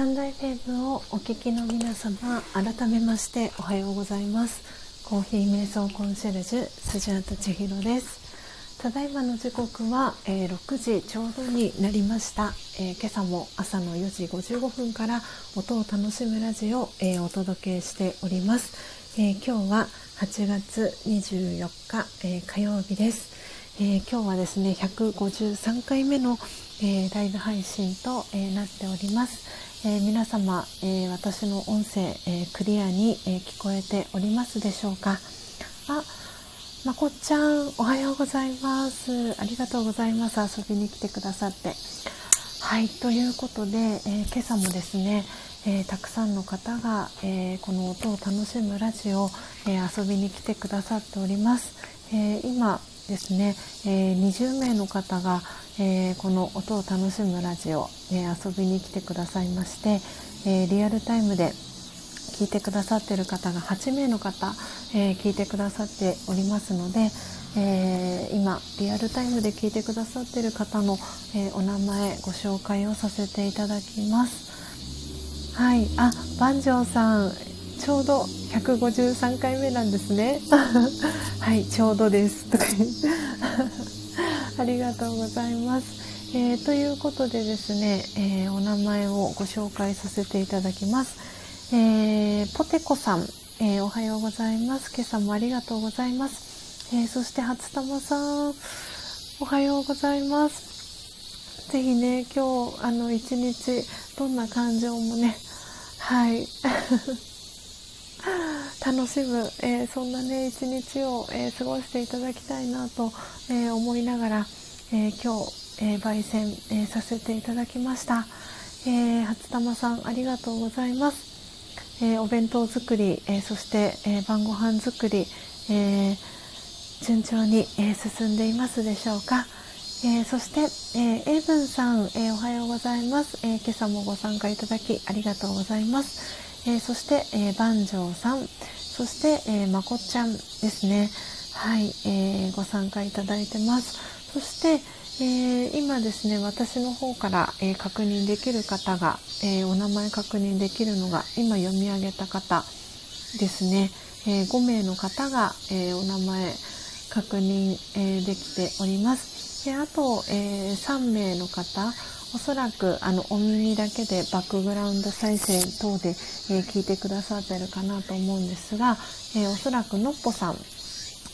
タンド FM をお聞きの皆様改めましておはようございます。コーヒー瞑想コンシェルジュスジャータ千尋です。ただいまの時刻は、えー、6時ちょうどになりました、えー、今朝も朝の4時55分から音を楽しむラジオを、えー、お届けしております、え今日は8月24日、え火曜日です、え今日はですね153回目の、えライブ配信と、えなっております。えー、皆様、えー、私の音声、えー、クリアに、え聞こえておりますでしょうか？あまこっちゃんおはようございます。ありがとうございます。遊びに来てくださって。はいということで、え今朝もですね、えたくさんの方が、えこの音を楽しむラジオ、え遊びに来てくださっております、え今ですね、え20名の方が、えー、この音を楽しむラジオ、え、遊びに来てくださいまして、えー、リアルタイムで聞いてくださってる方が8名の方、え聞いてくださっておりますので、え今リアルタイムで聞いてくださってる方の、えお名前ご紹介をさせていただきます。はい、あ、万丈さん、ちょうど153回目なんですね。はい、ちょうどです。と かありがとうございます。えー、ということでですね、えー、お名前をご紹介させていただきます。えー、ポテコさん、えおはようございます。今朝もありがとうございます。えそして初玉さん、おはようございます。ぜひね、今日、あの、一日、どんな感情もね、はい。楽しむ、えー、そんなね一日を、えー、過ごしていただきたいなと、えー、思いながら、え今日、え焙煎、えさせていただきました、え初玉さんありがとうございます、えお弁当作り、えそして、え晩ご飯作り、え順調に、え進んでいますでしょうか、えー、そして、えー、エイブンさん、えー、おはようございます、え今朝もご参加いただきありがとうございます。えー、そして、えー、万丈さん。そして、えー、まこちゃんですね。はい、えー、ご参加いただいてます。そして、えー、今ですね私の方から、えー、確認できる方が、えー、お名前確認できるのが今読み上げた方ですね、えー、5名の方が、えー、お名前確認、えー、できております。であと、えー、3名の方おそらくあのお耳だけでバックグラウンド再生等で、えー、聞いてくださってるかなと思うんですが、えー、おそらくのっぽさん、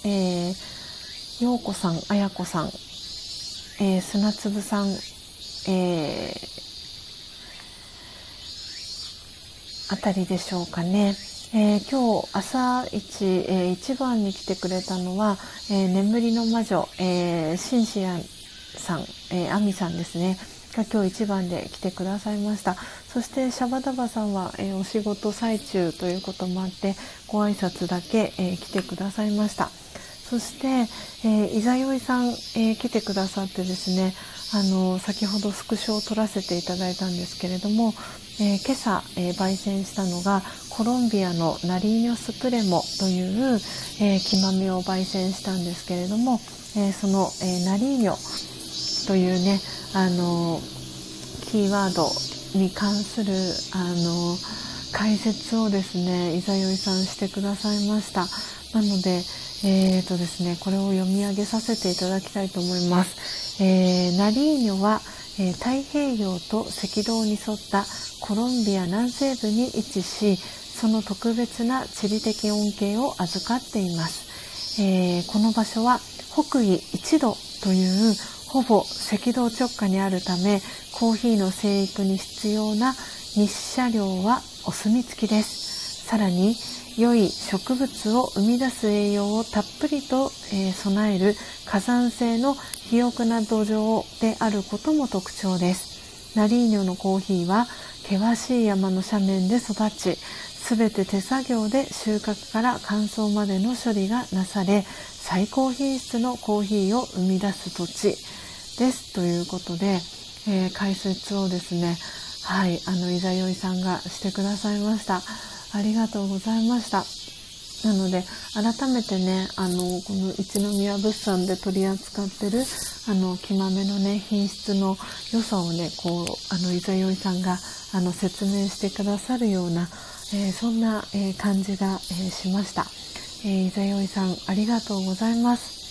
えー、ようこさん、あやこさん、えー、砂粒さん、えー、あたりでしょうかね。えー、今日朝一、えー、一番に来てくれたのは、えー、眠りの魔女、えー、シンシアさん、えー、アミさんですね。が今日一番で来てくださいました。そしてシャバダバさんは、えー、お仕事最中ということもあってご挨拶だけ、えー、来てくださいました。そして、えー、いざよいさん、えー、来てくださってですねあの先ほどスクショを撮らせていただいたんですけれども、えー、今朝、えー、焙煎したのがコロンビアのナリーニョスプレモという、えー、木豆を焙煎したんですけれども、えその、えナリーニョというねあのキーワードに関するあの解説をですねいざよいさんしてくださいましたなのでえーとですね、これを読み上げさせていただきたいと思います。えー、ナリーニョは、えー、太平洋と赤道に沿ったコロンビア南西部に位置し、その特別な地理的恩恵を預かっています。えー、この場所は北緯1度というほぼ赤道直下にあるためコーヒーの生育に必要な日射量はお墨付きです。さらに良い植物を生み出す栄養をたっぷりと、えー、備える火山性の肥沃な土壌であることも特徴です。ナリーニョのコーヒーは険しい山の斜面で育ちすべて手作業で収穫から乾燥までの処理がなされ最高品質のコーヒーを生み出す土地。です。ということで、えー、解説をですねはいあのいざよいさんがしてくださいました。ありがとうございました。なので改めてねあのこの一宮物産で取り扱ってるあの木豆のね品質の良さをねこうあの伊沢よいさんがあの説明してくださるような、えー、そんな、えー、感じが、えー、しました、えー、伊沢よいさんありがとうございます。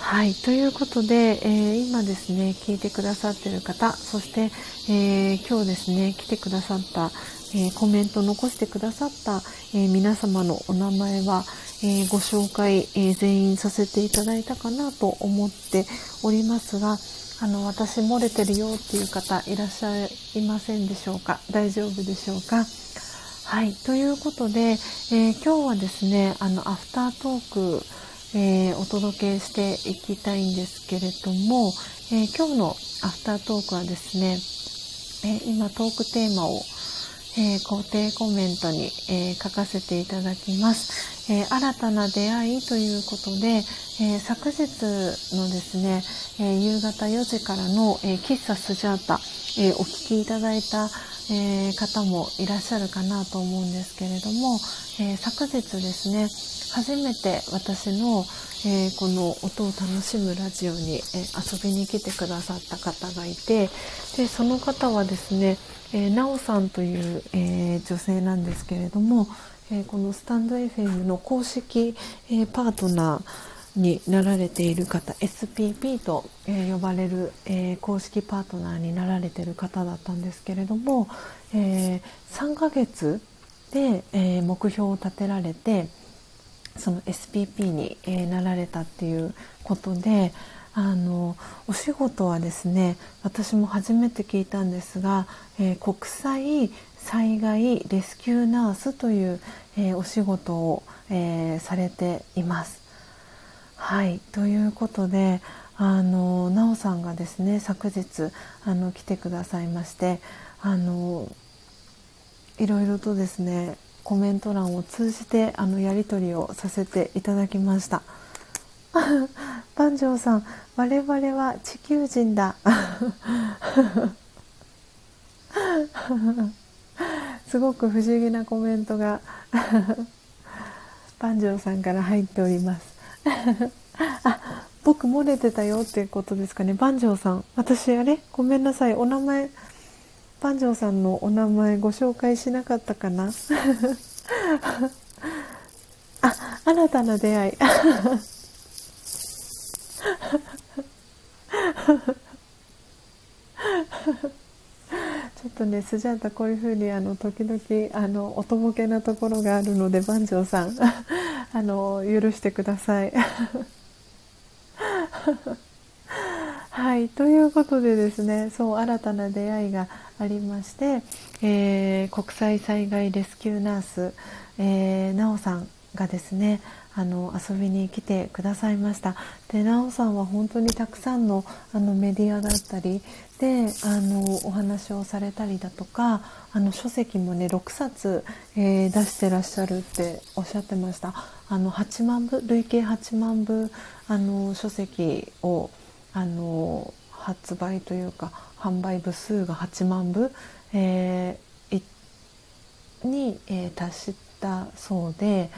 はいということで、え今ですね聞いてくださってる方そして、え今日ですね来てくださった、えコメント残してくださった、え皆様のお名前は、えご紹介、え全員させていただいたかなと思っておりますがあの私漏れてるよっていう方いらっしゃいませんでしょうか？大丈夫でしょうか？はいということで、え、今日はですねあのアフタートーク、えー、お届けしていきたいんですけれども、えー、今日のアフタートークはですね、え今トークテーマをえー、固定コメントに、えー、書かせていただきます、えー、新たな出会いということで、え昨日のですね、え夕方4時からの、え喫茶スジャータ、えお聞きいただいた、え方もいらっしゃるかなと思うんですけれども、え昨日ですね初めて私の、えー、この音を楽しむラジオに、えー、遊びに来てくださった方がいてでその方はですね、えー、なおさんという、えー、女性なんですけれども、えー、このスタンド FM の公式、えパートナーになられている方 SPP と、え呼ばれる、え公式パートナーになられている方だったんですけれども、え3ヶ月で、え目標を立てられてその SPP に、えなられたっていうことであのお仕事はですね私も初めて聞いたんですが、えー、国際災害レスキューナースという、えー、お仕事を、えー、されています。はいということであのなおさんがですね昨日あの来てくださいましてあのいろいろとですねコメント欄を通じてあのやり取りをさせていただきました。万丈さん我々は地球人だ。すごく不思議なコメントが 万丈さんから入っております。あ僕漏れてたよっていうことですかね。万丈さん私あれ？ごめんなさい。お名前万丈さんのお名前ご紹介しなかったかな？あ新たな出会い。ちょっとねスジャータこういうふうにあの時々あのおとぼけなところがあるので番長さん あの許してください。はいということでですねそう新たな出会いがありまして、えー、国際災害レスキューナース、えー、なおさんがですねあの遊びに来てくださいましたでなおさんは本当にたくさんのあのメディアだったりであのお話をされたりだとかあの書籍もね6冊、えー、出してらっしゃるっておっしゃってましたあの8万部累計8万部あの書籍をあの発売というか販売部数が8万部、えー、に、えー、達したそうで。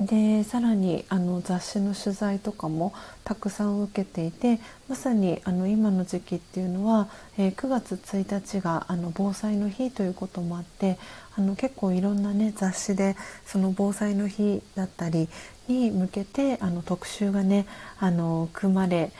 でさらにあの雑誌の取材とかもたくさん受けていてまさにあの今の時期っていうのは、えー、9月1日があの防災の日ということもあってあの結構いろんな、ね、雑誌でその防災の日だったりに向けてあの特集がねあの組まれ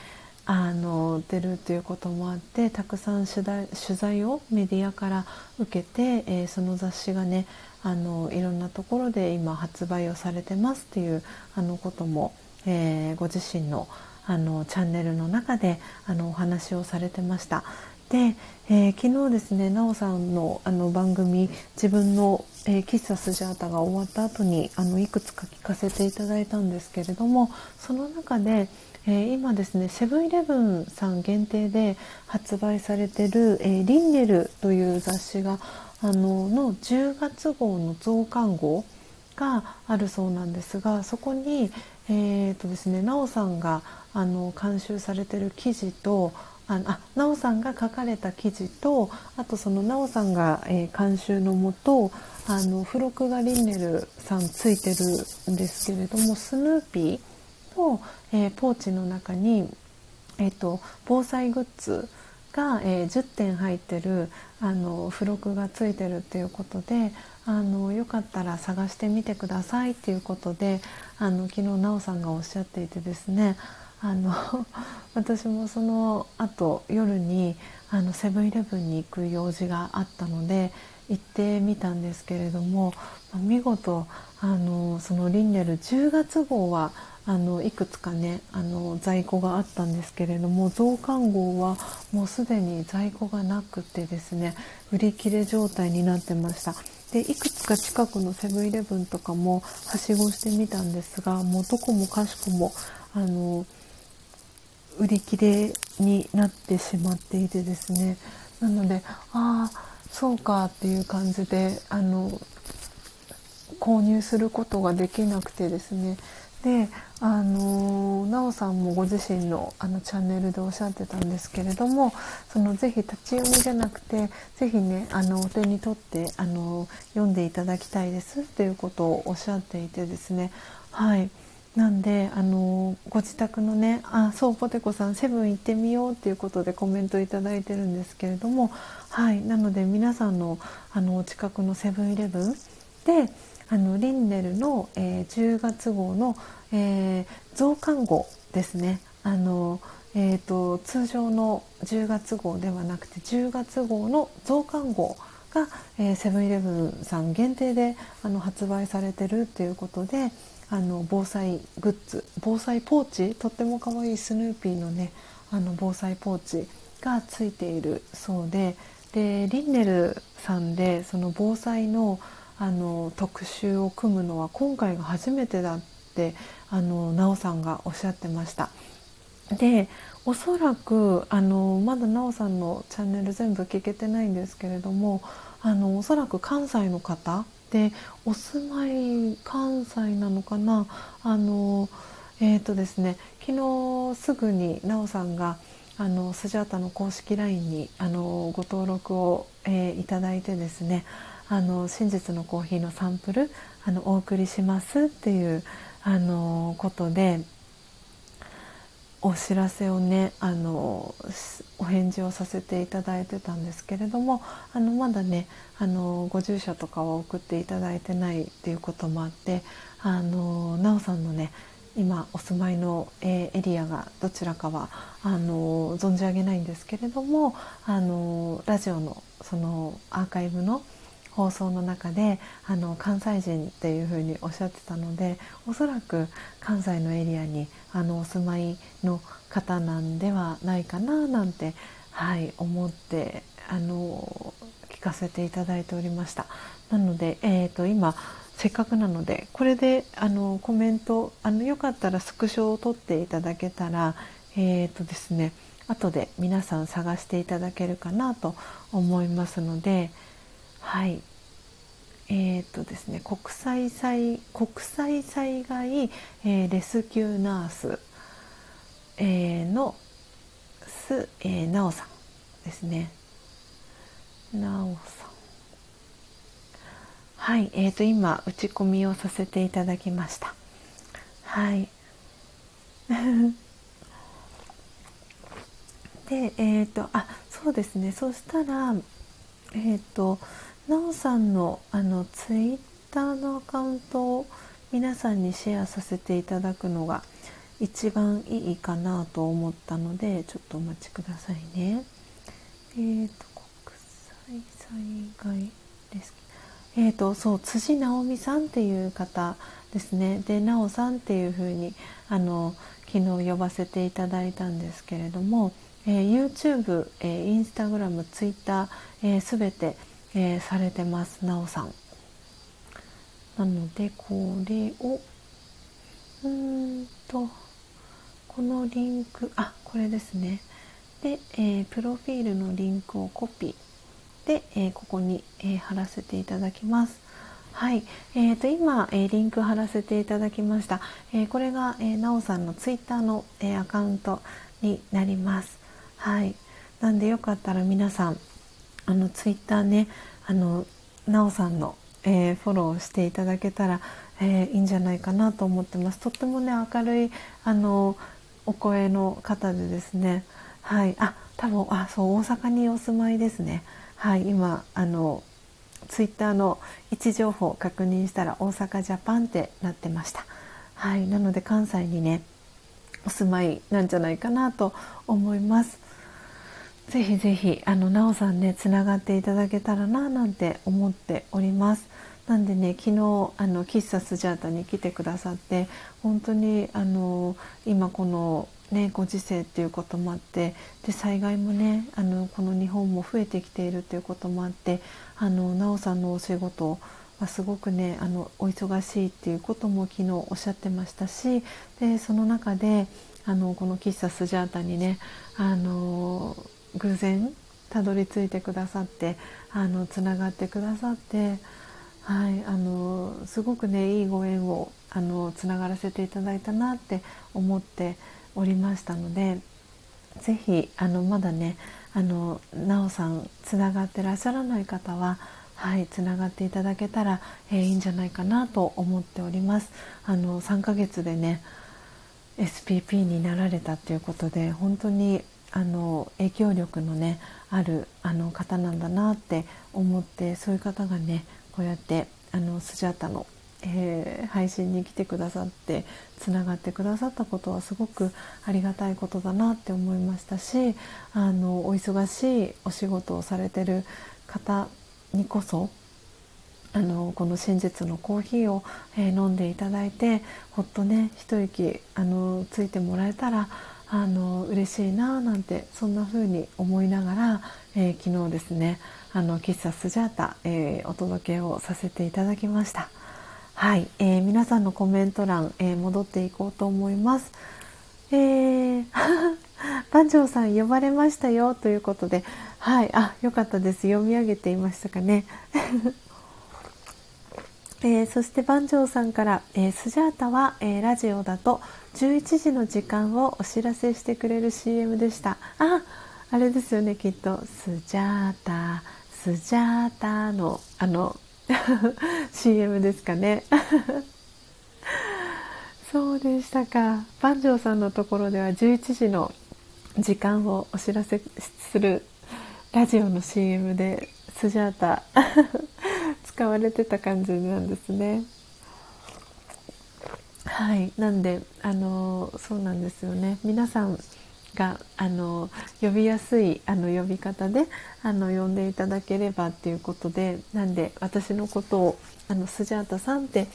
あの出るということもあってたくさん取材をメディアから受けて、えー、その雑誌がねあのいろんなところで今発売をされてますっていうあのことも、えー、ご自身のあのチャンネルの中であのお話をされてました。で、えー、昨日ですねなおさんのあの番組自分の、えー、喫茶スジャータが終わった後にあのいくつか聞かせていただいたんですけれどもその中で、えー、今ですねセブンイレブンさん限定で発売されてる、えリンネルという雑誌があのの10月号の増刊号があるそうなんですがそこに、えーとですね、なおさんがあの監修されてる記事とあのあなおさんが書かれた記事とあとそのなおさんが、えー、監修のもとあの付録がリンネルさんついてるんですけれどもスヌーピーと、えー、ポーチの中に、えーと、防災グッズが、えー、10点入ってるあの付録がついてるっていうことであのよかったら探してみてくださいっていうことであの昨日なおさんがおっしゃっていてですねあの 私もその後夜にあのセブンイレブンに行く用事があったので行ってみたんですけれども見事あのそのリンネル10月号はあのいくつかねあの在庫があったんですけれども増刊号はもうすでに在庫がなくてですね売り切れ状態になってました。でいくつか近くのセブンイレブンとかもはしごしてみたんですがもうどこもかしこもあの売り切れになってしまっていてですね。なのでああそうかっていう感じであの購入することができなくてですね。であのなおさんもご自身のあのチャンネルでおっしゃってたんですけれどもそのぜひ立ち読みじゃなくてぜひねあのお手に取ってあの読んでいただきたいですっていうことをおっしゃっていてですね。はい。なんであのご自宅のねあそうポテコさんセブン行ってみようっていうことでコメント頂いてるんですけれどもはい。なので皆さんのあのお近くのセブンイレブンであのリンネルの、えー、10月号の、えー、増刊号ですね。あの、えーと、通常の10月号ではなくて10月号の増刊号がセブンイレブンさん限定であの発売されてるっていうことであの防災グッズ防災ポーチとっても可愛いスヌーピーのねあの防災ポーチがついているそうででリンネルさんでその防災のあの特集を組むのは今回が初めてだってあのなおさんがおっしゃってました。でおそらくあのまだなおさんのチャンネル全部聞けてないんですけれどもあのおそらく関西の方でお住まい関西なのかなあのえっ、ー、とですね昨日すぐになおさんがあのスジャータの公式 LINE にあのご登録を、えー、いただいてですねあの真実のコーヒーのサンプルあのお送りしますっていうあのことでお知らせをねあのお返事をさせていただいてたんですけれどもあのまだねあのご住所とかは送っていただいてないっていうこともあってあのなおさんのね今お住まいの、え、エリアがどちらかはあの存じ上げないんですけれどもあのラジオのそのアーカイブの放送の中であの関西人っていうふうにおっしゃってたのでおそらく関西のエリアにあのお住まいの方なんではないかななんて、はい、思ってあの聞かせていただいておりました。なので、えーと、今せっかくなのでこれであのコメントあのよかったらスクショを取っていただけたらえーとですね後で皆さん探していただけるかなと思いますのではいえーとですね、国際災国際災害、えー、レスキューナース、えー、のす、えー、なおさんですね。なおさん。はい、えーと今打ち込みをさせていただきました。はい。で、えっ、ー、とあそうですね。そしたらえっ、ー、と。なおさんのあのツイッターのアカウントを皆さんにシェアさせていただくのが一番いいかなと思ったのでちょっとお待ちくださいね。えーと、国際災害です。えーと、そう辻直美さんっていう方ですねでなおさんっていうふうにあの昨日呼ばせていただいたんですけれども、えー、YouTube、えー、Instagram、Twitter、えー、全てえー、されてますなおさん。なのでこれをうんとこのリンクあこれですね。で、えー、プロフィールのリンクをコピーで、えー、ここに、え貼らせていただきます。はい、えーと、今、えリンク貼らせていただきました、えこれが、えなおさんのツイッターの、えアカウントになります。はい。なんでよかったら皆さんあのツイッターねあのなおさんの、えー、フォローしていただけたら、えー、いいんじゃないかなと思ってます。とってもね明るいあのお声の方でですね。はい。あ多分あそう大阪にお住まいですね。はい。今あのツイッターの位置情報を確認したら大阪ジャパンってなってました。はい。なので関西にねお住まいなんじゃないかなと思います。ぜひぜひあのなおさんねつながっていただけたらななんて思っております。なんでね昨日あの喫茶スジャータに来てくださって本当にあの今このね、ご時世っていうこともあってで災害もねあのこの日本も増えてきているっていうこともあってあのなおさんのお仕事はすごくねあのお忙しいっていうことも昨日おっしゃってましたしでその中であのこの喫茶スジャータにねあの偶然たどり着いてくださってあのつながってくださって、はい、あのすごくねいいご縁をあのつながらせていただいたなって思っておりましたので是非あのまだねあのなおさんつながってらっしゃらない方ははいつながっていただけたら、えー、いいんじゃないかなと思っております。あの3ヶ月でね SPP になられたっていうことで本当にあの影響力のねあるあの方なんだなって思ってそういう方がねこうやってあのスジャータの、えー、配信に来てくださってつながってくださったことはすごくありがたいことだなって思いましたしあのお忙しいお仕事をされてる方にこそあのこの真実のコーヒーを、えー、飲んでいただいてほっとね一息あのついてもらえたらあの嬉しいななんてそんな風に思いながら、えー、昨日ですねあの喫茶スジャータ、えー、お届けをさせていただきました。はい、えー、皆さんのコメント欄、え戻っていこうと思います。えー、番長さん呼ばれましたよということではいあよかったです。読み上げていましたかね。えー、そして番長さんから、えー、スジャータは、えー、ラジオだと11時の時間をお知らせしてくれる CM でした。ああれですよねきっと。スジャータスジャータのあの CM ですかね。そうでしたか。番長さんのところでは11時の時間をお知らせするラジオの CM でスジャータ。使われてた感じなんですね。はいなんであのそうなんですよね皆さんがあの呼びやすいあの呼び方であの呼んでいただければっていうことでなんで私のことをあのスジャータさんって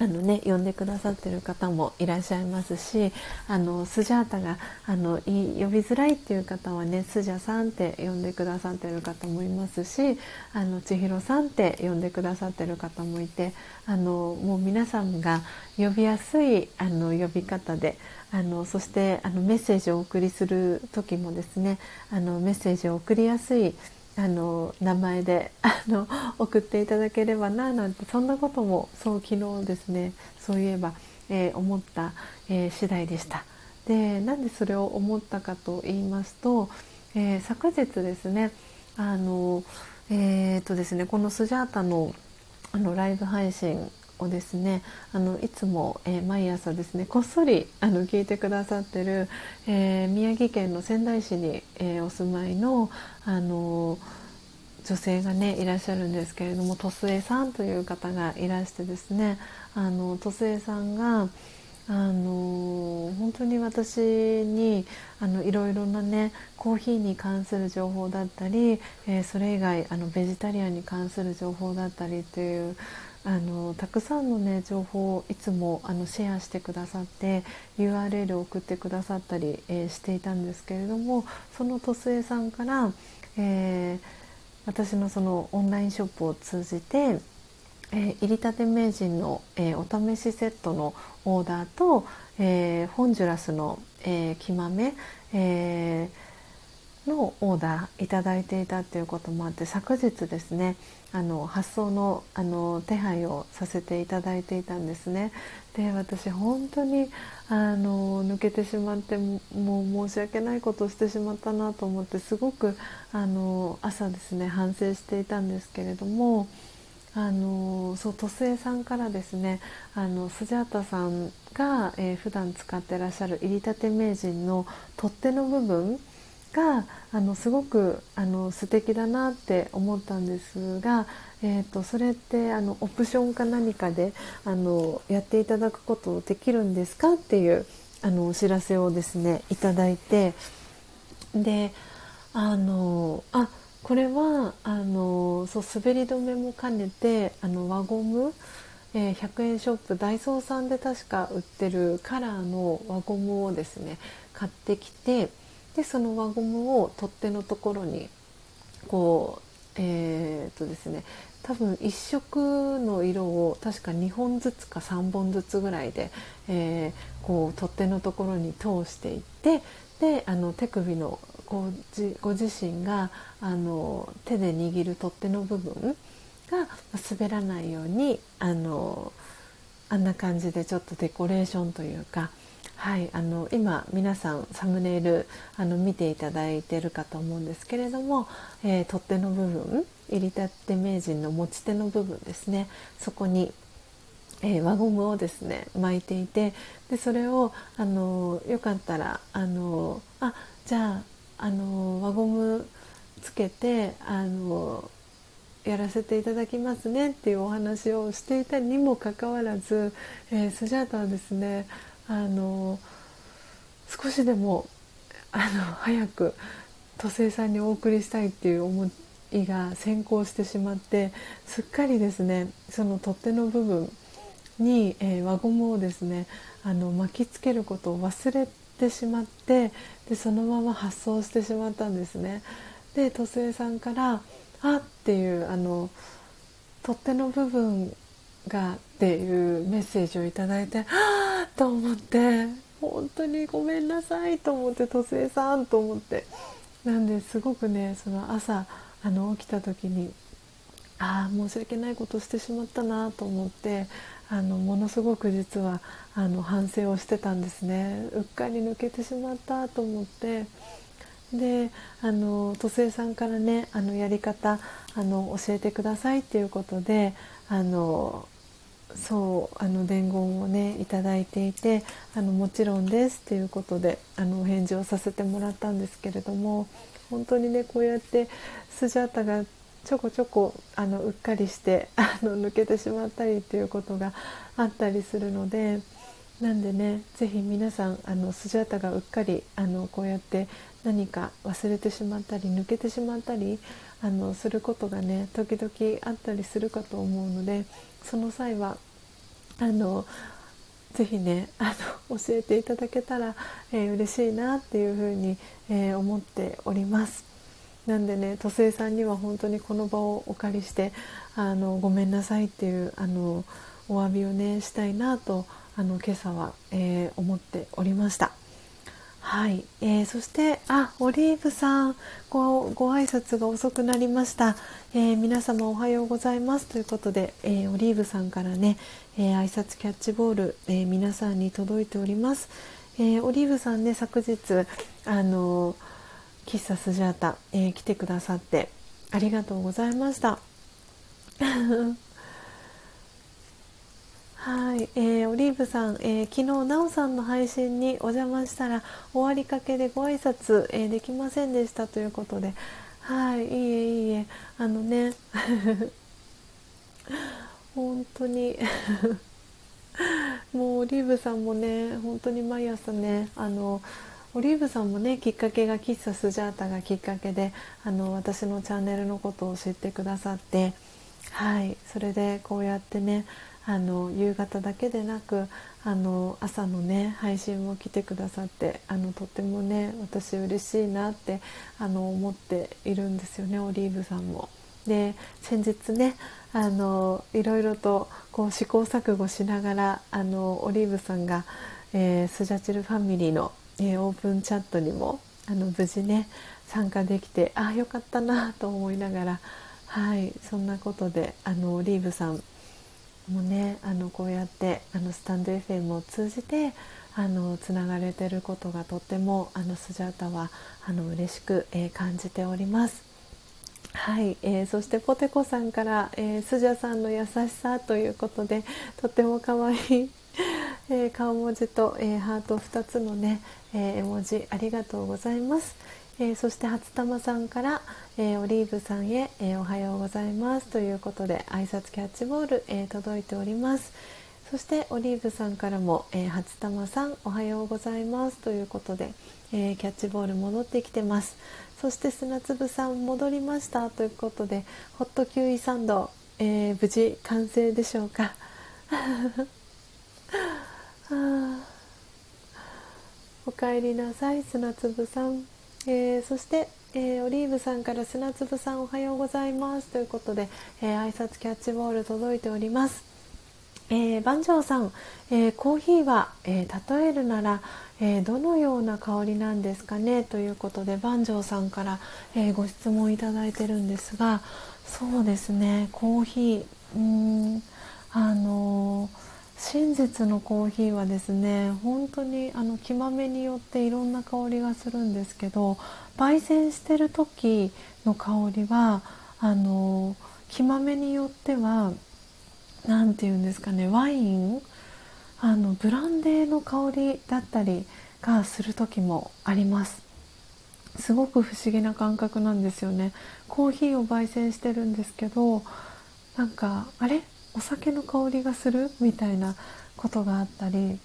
あのね呼んでくださってる方もいらっしゃいますしあのスジャータがあの呼びづらいっていう方はねスジャさんって呼んでくださってる方もいますしあの千尋さんって呼んでくださってる方もいてあのもう皆さんが呼びやすいあの呼び方であのそしてあのメッセージをお送りする時もですねあのメッセージを送りやすいあの名前であの送っていただければななんてそんなこともそう昨日ですねそういえば、えー、思った、えー、次第でした。でなんでそれを思ったかと言いますと、えー、昨日ですねあの、えーとですね、このスジャータのあのライブ配信をですねあのいつも、えー、毎朝ですねこっそりあの聞いてくださってる、えー、宮城県の仙台市に、えー、お住まいのあの女性がねいらっしゃるんですけれども鳥末さんという方がいらしてですねあの鳥末さんがあの本当に私にあのいろいろなねコーヒーに関する情報だったり、えー、それ以外あのベジタリアンに関する情報だったりというあのたくさんのね情報をいつもあのシェアしてくださって URL を送ってくださったり、えー、していたんですけれどもその鳥末さんから、えー、私のそのオンラインショップを通じて、えー、入りたて名人の、えお試しセットのオーダーと、えホンジュラスの、えー、木豆、えのオーダーいただいていたっていうこともあって昨日ですねあの発送のあの手配をさせていただいていたんですね。で私本当にあの抜けてしまってもう申し訳ないことをしてしまったなと思ってすごくあの朝ですね反省していたんですけれども。あのそう土星さんからですねあのスジャータさんが、えー、普段使ってらっしゃる入り立て名人の取っ手の部分があのすごくあの素敵だなって思ったんですが、えーと、それってあのオプションか何かであのやっていただくことできるんですかっていうあのお知らせをですねいただいてであのあこれはあのそう滑り止めも兼ねてあの輪ゴム、えー、100円ショップダイソーさんで確か売ってるカラーの輪ゴムをですね買ってきてでその輪ゴムを取っ手のところにこうえー、っとですね多分1色の色を確か2本ずつか3本ずつぐらいで、えー、こう取っ手のところに通していってであの手首のごご自身があの手で握る取っ手の部分が滑らないようにあのあんな感じでちょっとデコレーションというかはい、あの今皆さんサムネイルあの見ていただいてるかと思うんですけれども、えー、取っ手の部分入り立て名人の持ち手の部分ですね。そこに、えー、輪ゴムをですね巻いていてでそれをあのよかったらあのあじゃああの輪ゴムつけてあのやらせていただきますねっていうお話をしていたにもかかわらず、えー、スジャータはですねあの少しでもあの早く土星さんにお送りしたいっていう思いが先行してしまってすっかりですねその取っ手の部分に、えー、輪ゴムをですねあの巻きつけることを忘れてしまってでそのまま発送してしまったんですね。で土星さんから「あっ」っていうあの取っ手の部分がっていうメッセージをいただいて「はあ!」と思って本当にごめんなさいと思って土星さんと思って。なんですごくねその朝あの起きた時にああ申し訳ないことしてしまったなと思ってあのものすごく実はあの反省をしてたんですね。うっかり抜けてしまったと思って。であの土星さんからねあのやり方あの教えてくださいっていうことであのそうあの伝言をねいいていてあのもちろんですっていうことであのお返事をさせてもらったんですけれども本当にねこうやってスジャータがちょこちょこあのうっかりしてあの抜けてしまったりっていうことがあったりするのでなんでね是非皆さんあのスジャータがうっかりあのこうやって何か忘れてしまったり抜けてしまったりあのすることがね時々あったりするかと思うのでその際はあのぜひねあの教えていただけたら、えー、嬉しいなっていうふうに、えー、思っております。なんでね土星さんには本当にこの場をお借りしてあのごめんなさいっていうあのお詫びをねしたいなとあの今朝は、えー、思っておりました。はい、えー、そしてあオリーブさん。ごご挨拶が遅くなりました、えー、皆様おはようございます。ということで、えー、オリーブさんからね、え挨拶キャッチボール、え皆さんに届いております、えオリーブさんね昨日あの喫茶スジャータ、え来てくださってありがとうございました。はい、えー、オリーブさん、えー、昨日なおさんの配信にお邪魔したら終わりかけでご挨拶、えー、できませんでしたということで、はい、いいえいいえ、あのね、本当に もうオリーブさんもね、本当に毎朝ね、あのオリーブさんもねきっかけが喫茶スジャータがきっかけであの私のチャンネルのことを知ってくださってはいそれでこうやってねあの夕方だけでなくあの朝のね配信も来てくださってあのとてもね私嬉しいなってあの思っているんですよねオリーブさんも。で先日ねあのいろいろとこう試行錯誤しながらあのオリーブさんが、えー、スジャチルファミリーの、えー、オープンチャットにもあの無事ね参加できてああよかったなと思いながらはいそんなことであのオリーブさんもねあのこうやってあのスタンド FM を通じてあのつながれてることがとってもあのスジャータはあの嬉しく、えー、感じております。はい、えー、そしてポテコさんから、えー、スジャさんの優しさということでとっても可愛いえー、顔文字と、えー、ハート2つのね、えー、絵文字ありがとうございます。えそして初玉さんから、えオリーブさんへ、えおはようございますということで挨拶キャッチボール、え届いております。そしてオリーブさんからも、え初玉さんおはようございますということで、えキャッチボール戻ってきてます。そして砂粒さん戻りましたということでホットキウイサンド、え無事完成でしょうか。おかえりなさい砂粒さん、えー、そして、えー、オリーブさんから砂粒さんおはようございます。ということで、えー、挨拶キャッチボール届いております、えー、番長さん、えー、コーヒーは、えー、例えるなら、えどのような香りなんですかね？ということで番長さんから、えご質問いただいてるんですがそうですねコーヒーうんあのー真実のコーヒーはですね本当にあの木豆によっていろんな香りがするんですけど焙煎してる時の香りはあの木豆によっては何て言うんですかねワインあのブランデーの香りだったりがする時もあります。すごく不思議な感覚なんですよね。コーヒーを焙煎してるんですけどなんかあれ？お酒の香りがするみたいなことがあったり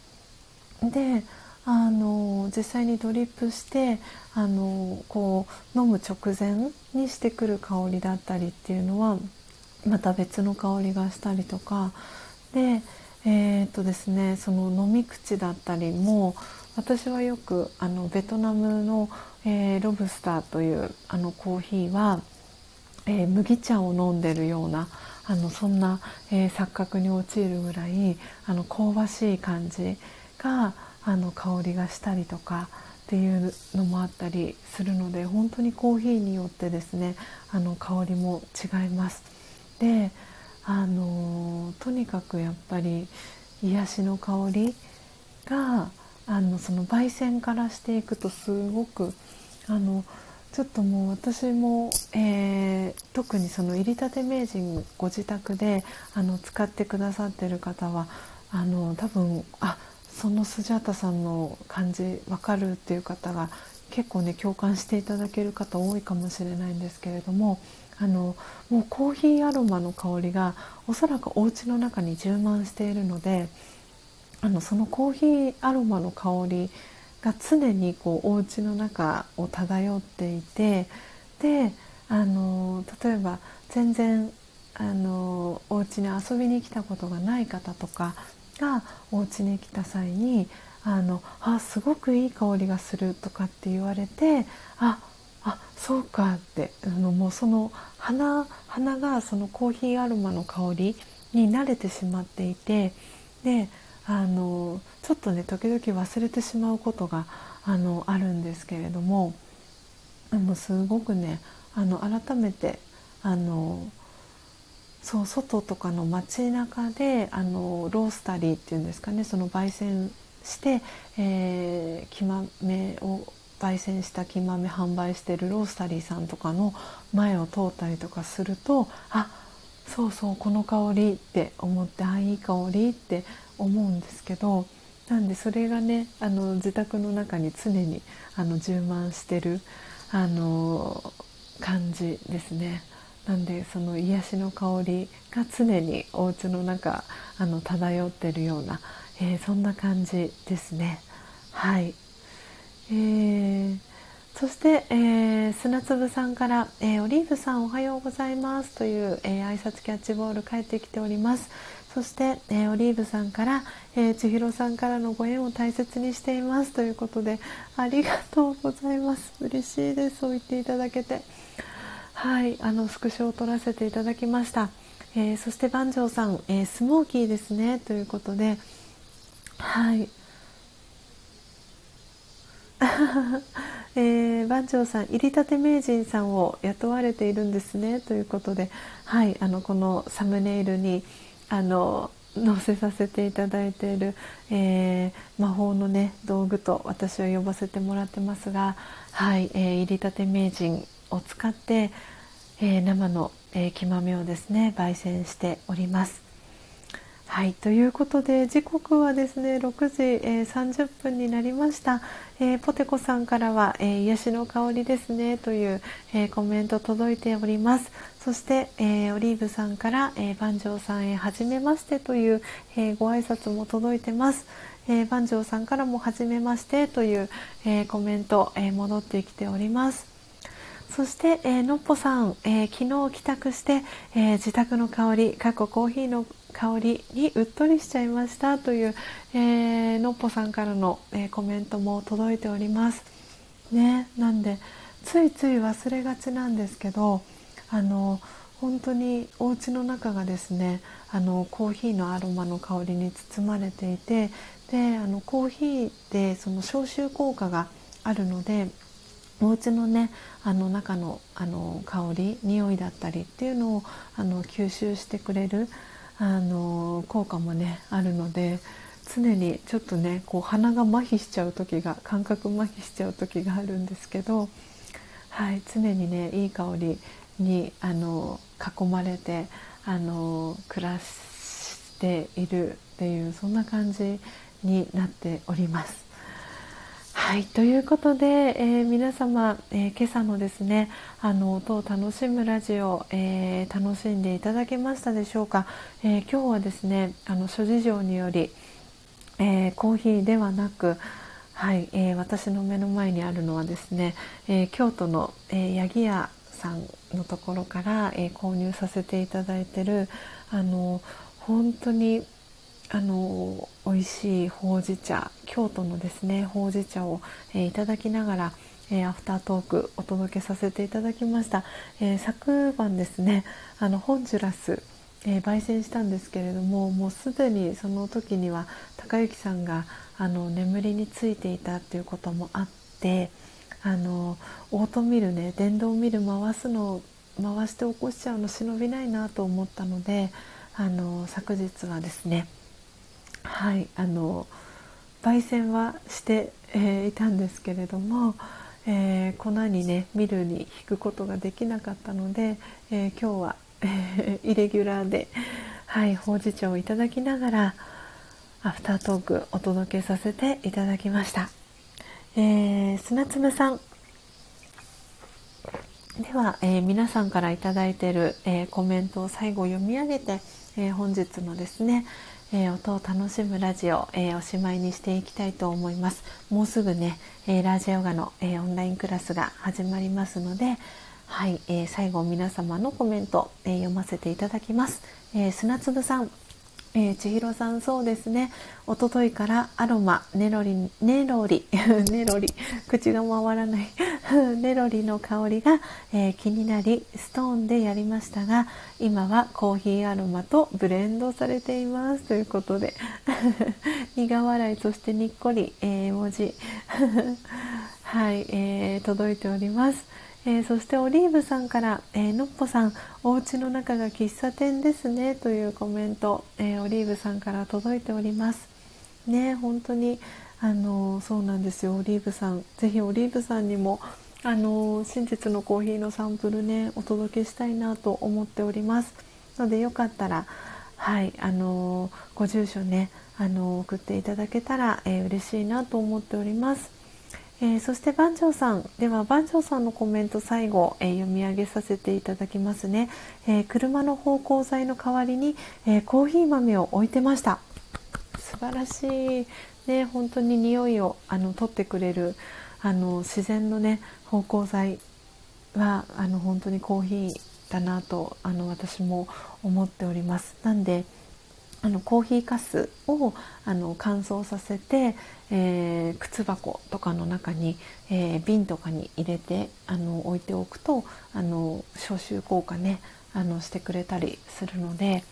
であの実際にドリップしてあのこう飲む直前にしてくる香りだったりっていうのはまた別の香りがしたりとかでえー、っとですねその飲み口だったりも私はよくあのベトナムの、えー、ロブスターというあのコーヒーは、えー、麦茶を飲んでるようなあのそんな、えー、錯覚に陥るぐらいあの香ばしい感じがあの香りがしたりとかっていうのもあったりするので本当にコーヒーによってですねあの香りも違います。であのとにかくやっぱり癒しの香りがあのその焙煎からしていくとすごくあのちょっともう私も、えー、特にその入りたて名人ご自宅であの使ってくださってる方はあの多分あそのスジャータさんの感じ分かるっていう方が結構ね共感していただける方多いかもしれないんですけれどもあのもうコーヒーアロマの香りがおそらくお家の中に充満しているのであのそのコーヒーアロマの香りが常にこうお家の中を漂っていてであの例えば全然あのお家に遊びに来たことがない方とかがお家に来た際にあのあすごくいい香りがするとかって言われてああそうかってあのもうその鼻鼻がそのコーヒーアロマの香りに慣れてしまっていてであのちょっとね時々忘れてしまうことがあのあるんですけれどもあのすごくねあの改めてあのそう外とかの街中であのロースタリーっていうんですかねその焙煎して、えー、木豆を焙煎した木豆販売してるロースタリーさんとかの前を通ったりとかするとあそうそうこの香りって思ってあいい香りって思うんですけどなんでそれがねあの自宅の中に常にあの充満してるあの感じですね。なんでその癒しの香りが常にお家の中あの漂ってるような、えー、そんな感じですね。はい、えー、そして、えー、砂粒さんから、えー、オリーブさんおはようございますという、えー、挨拶キャッチボール返ってきております。そして、えー、オリーブさんから、えー、千尋さんからのご縁を大切にしています。ということでありがとうございます。嬉しいです。そう言っていただけて。はい。あのスクショを撮らせていただきました、えー、そして番長さん、えー、スモーキーですね。ということではい。えー、番長さん入りたて名人さんを雇われているんですね。ということで、はい、あのこのサムネイルにあの載せさせていただいている、えー、魔法のね道具と私は呼ばせてもらってますが、はいえー、入りたて名人を使って、えー、生の、えー、木豆をですね焙煎しております。はいということで時刻はですね6時、えー、30分になりました、えー、ポテコさんからは、えー、癒しの香りですねという、えコメント届いておりますそして、えオリーブさんから、えー、番長さんへはじめましてという、えご挨拶も届いてます、え番長さんからもはじめましてという、えコメント、え戻ってきておりますそして、えー、のっぽさん、えー、昨日帰宅して、えー、自宅の香り過去コーヒーの香りにうっとりしちゃいましたという、えー、のっぽさんからの、えー、コメントも届いております。ね、なんでついつい忘れがちなんですけどあの本当にお家の中がですねあのコーヒーのアロマの香りに包まれていてであのコーヒーってその消臭効果があるのでお家のねあの中のあの香り匂いだったりっていうのをあの吸収してくれるあの効果もねあるので常にちょっとねこう鼻が麻痺しちゃう時が感覚麻痺しちゃう時があるんですけど、はい、常にねいい香りにあの囲まれてあの暮らしているっていうそんな感じになっております。はいということで、えー、皆様、えー、今朝のですねあの音を楽しむラジオ、えー、楽しんでいただけましたでしょうか、え今日はですねあの諸事情により、えコーヒーではなくはい、え私の目の前にあるのはですね、え京都の、え八木屋さんのところから、え購入させていただいてるあの本当にあの美味しいほうじ茶京都のですねほうじ茶を、えー、いただきながら、えー、アフタートークお届けさせていただきました、えー、昨晩ですねあのホンジュラス、え焙煎したんですけれどももうすでにその時には高之さんがあの眠りについていたっていうこともあってあのオートミルね電動ミル回すの回して起こしちゃうの忍びないなと思ったのであの昨日はですねはいあの焙煎はして、えー、いたんですけれども、えー、粉にねミルに引くことができなかったので、えー、今日は、えイレギュラーで、はい、ほうじ茶をいただきながらアフタートークお届けさせていただきました。えー、砂粒さん。では、えー、皆さんから頂いている、えー、コメントを最後読み上げて、えー、本日のですね、え、音を楽しむラジオ、えー、おしまいにしていきたいと思います。もうすぐね、え、ラジオガの、えオンラインクラスが始まりますのではい、え最後皆様のコメント、え読ませていただきます、え砂粒さん。えー、千尋さんそうですね。一昨日からアロマネロリネロリ ネロリ口が回らない。ネロリの香りが、えー、気になりストーンでやりましたが今はコーヒーアロマとブレンドされています。ということで 苦笑いそしてにっこり、えー、文字。はい、えー、届いております。えー、そしてオリーブさんから、えー、のっぽさんお家の中が喫茶店ですねというコメント、えー、オリーブさんから届いております。ね本当にあのそうなんですよ。オリーブさんぜひオリーブさんにもあの真実のコーヒーのサンプルねお届けしたいなと思っております。のでよかったらはいあのご住所ねあの送っていただけたら、えー、嬉しいなと思っております。えー、そして番長さんでは番長さんのコメント最後、えー、読み上げさせていただきますね、えー、車の芳香剤の代わりに、えコーヒー豆を置いてました。素晴らしいね本当に匂いをあの取ってくれるあの自然のね芳香剤はあの本当にコーヒーだなとあの私も思っております。なんであのコーヒーかすをあの乾燥させて、えー、靴箱とかの中に、えー、瓶とかに入れてあの置いておくとあの消臭効果ねあのしてくれたりするので、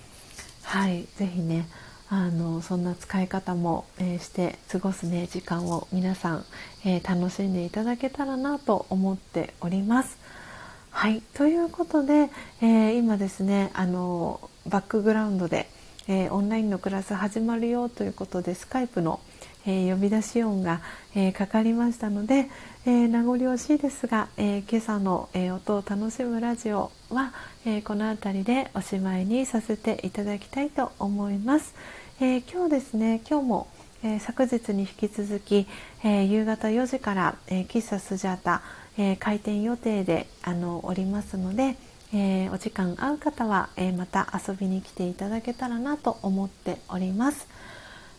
はい、ぜひねあのそんな使い方も、えー、して過ごすね時間を皆さん、えー、楽しんでいただけたらなと思っております。はいということで、えー、今ですねあのバックグラウンドで、えオンラインのクラス始まるよということでスカイプの、え呼び出し音が、えかかりましたので、え名残惜しいですが、え今朝の、え音を楽しむラジオは、えこの辺りでおしまいにさせていただきたいと思います。えー、今日ですね今日も、えー、昨日に引き続き、えー、夕方4時から、え喫茶スジャータ、え開店予定であのおりますので、えお時間合う方は、えまた遊びに来ていただけたらなと思っております。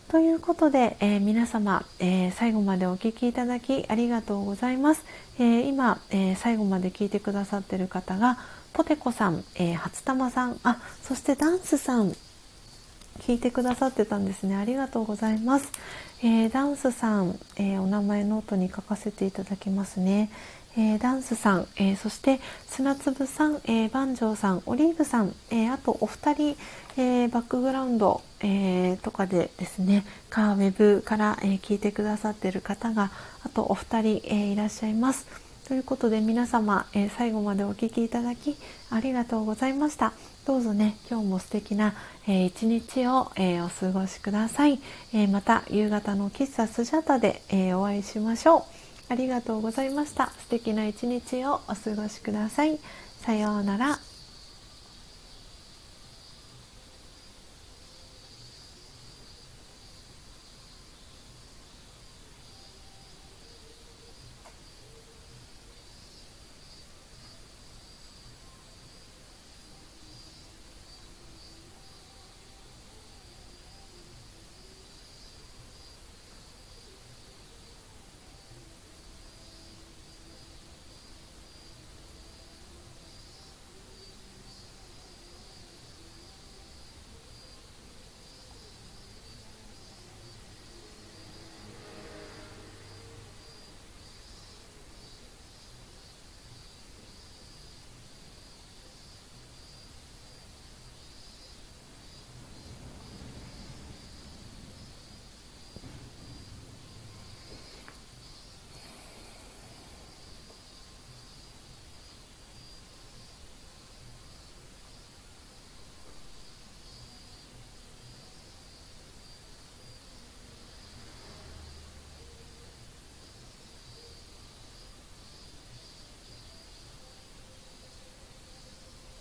ということで、えー、皆様、えー、最後までお聴きいただきありがとうございます。えー、今、え最後まで聞いてくださっている方がポテコさん、え初玉さん、あ、そしてダンスさん、聞いてくださってたんですねありがとうございます、えー、ダンスさん、えー、お名前ノートに書かせていただきますね、えー、ダンスさん、えそして砂粒さん、えー、バンジョーさんオリーブさん、えあとお二人、えバックグラウンド、えとかでですねカーウェブから、え聞いてくださっている方があとお二人、えいらっしゃいます。ということで皆様、え最後までお聴きいただきありがとうございました。どうぞね今日も素敵な、えー、一日を、えー、お過ごしください、えー、また夕方の喫茶スジャタで、えお会いしましょう。ありがとうございました。素敵な一日をお過ごしください。さようなら。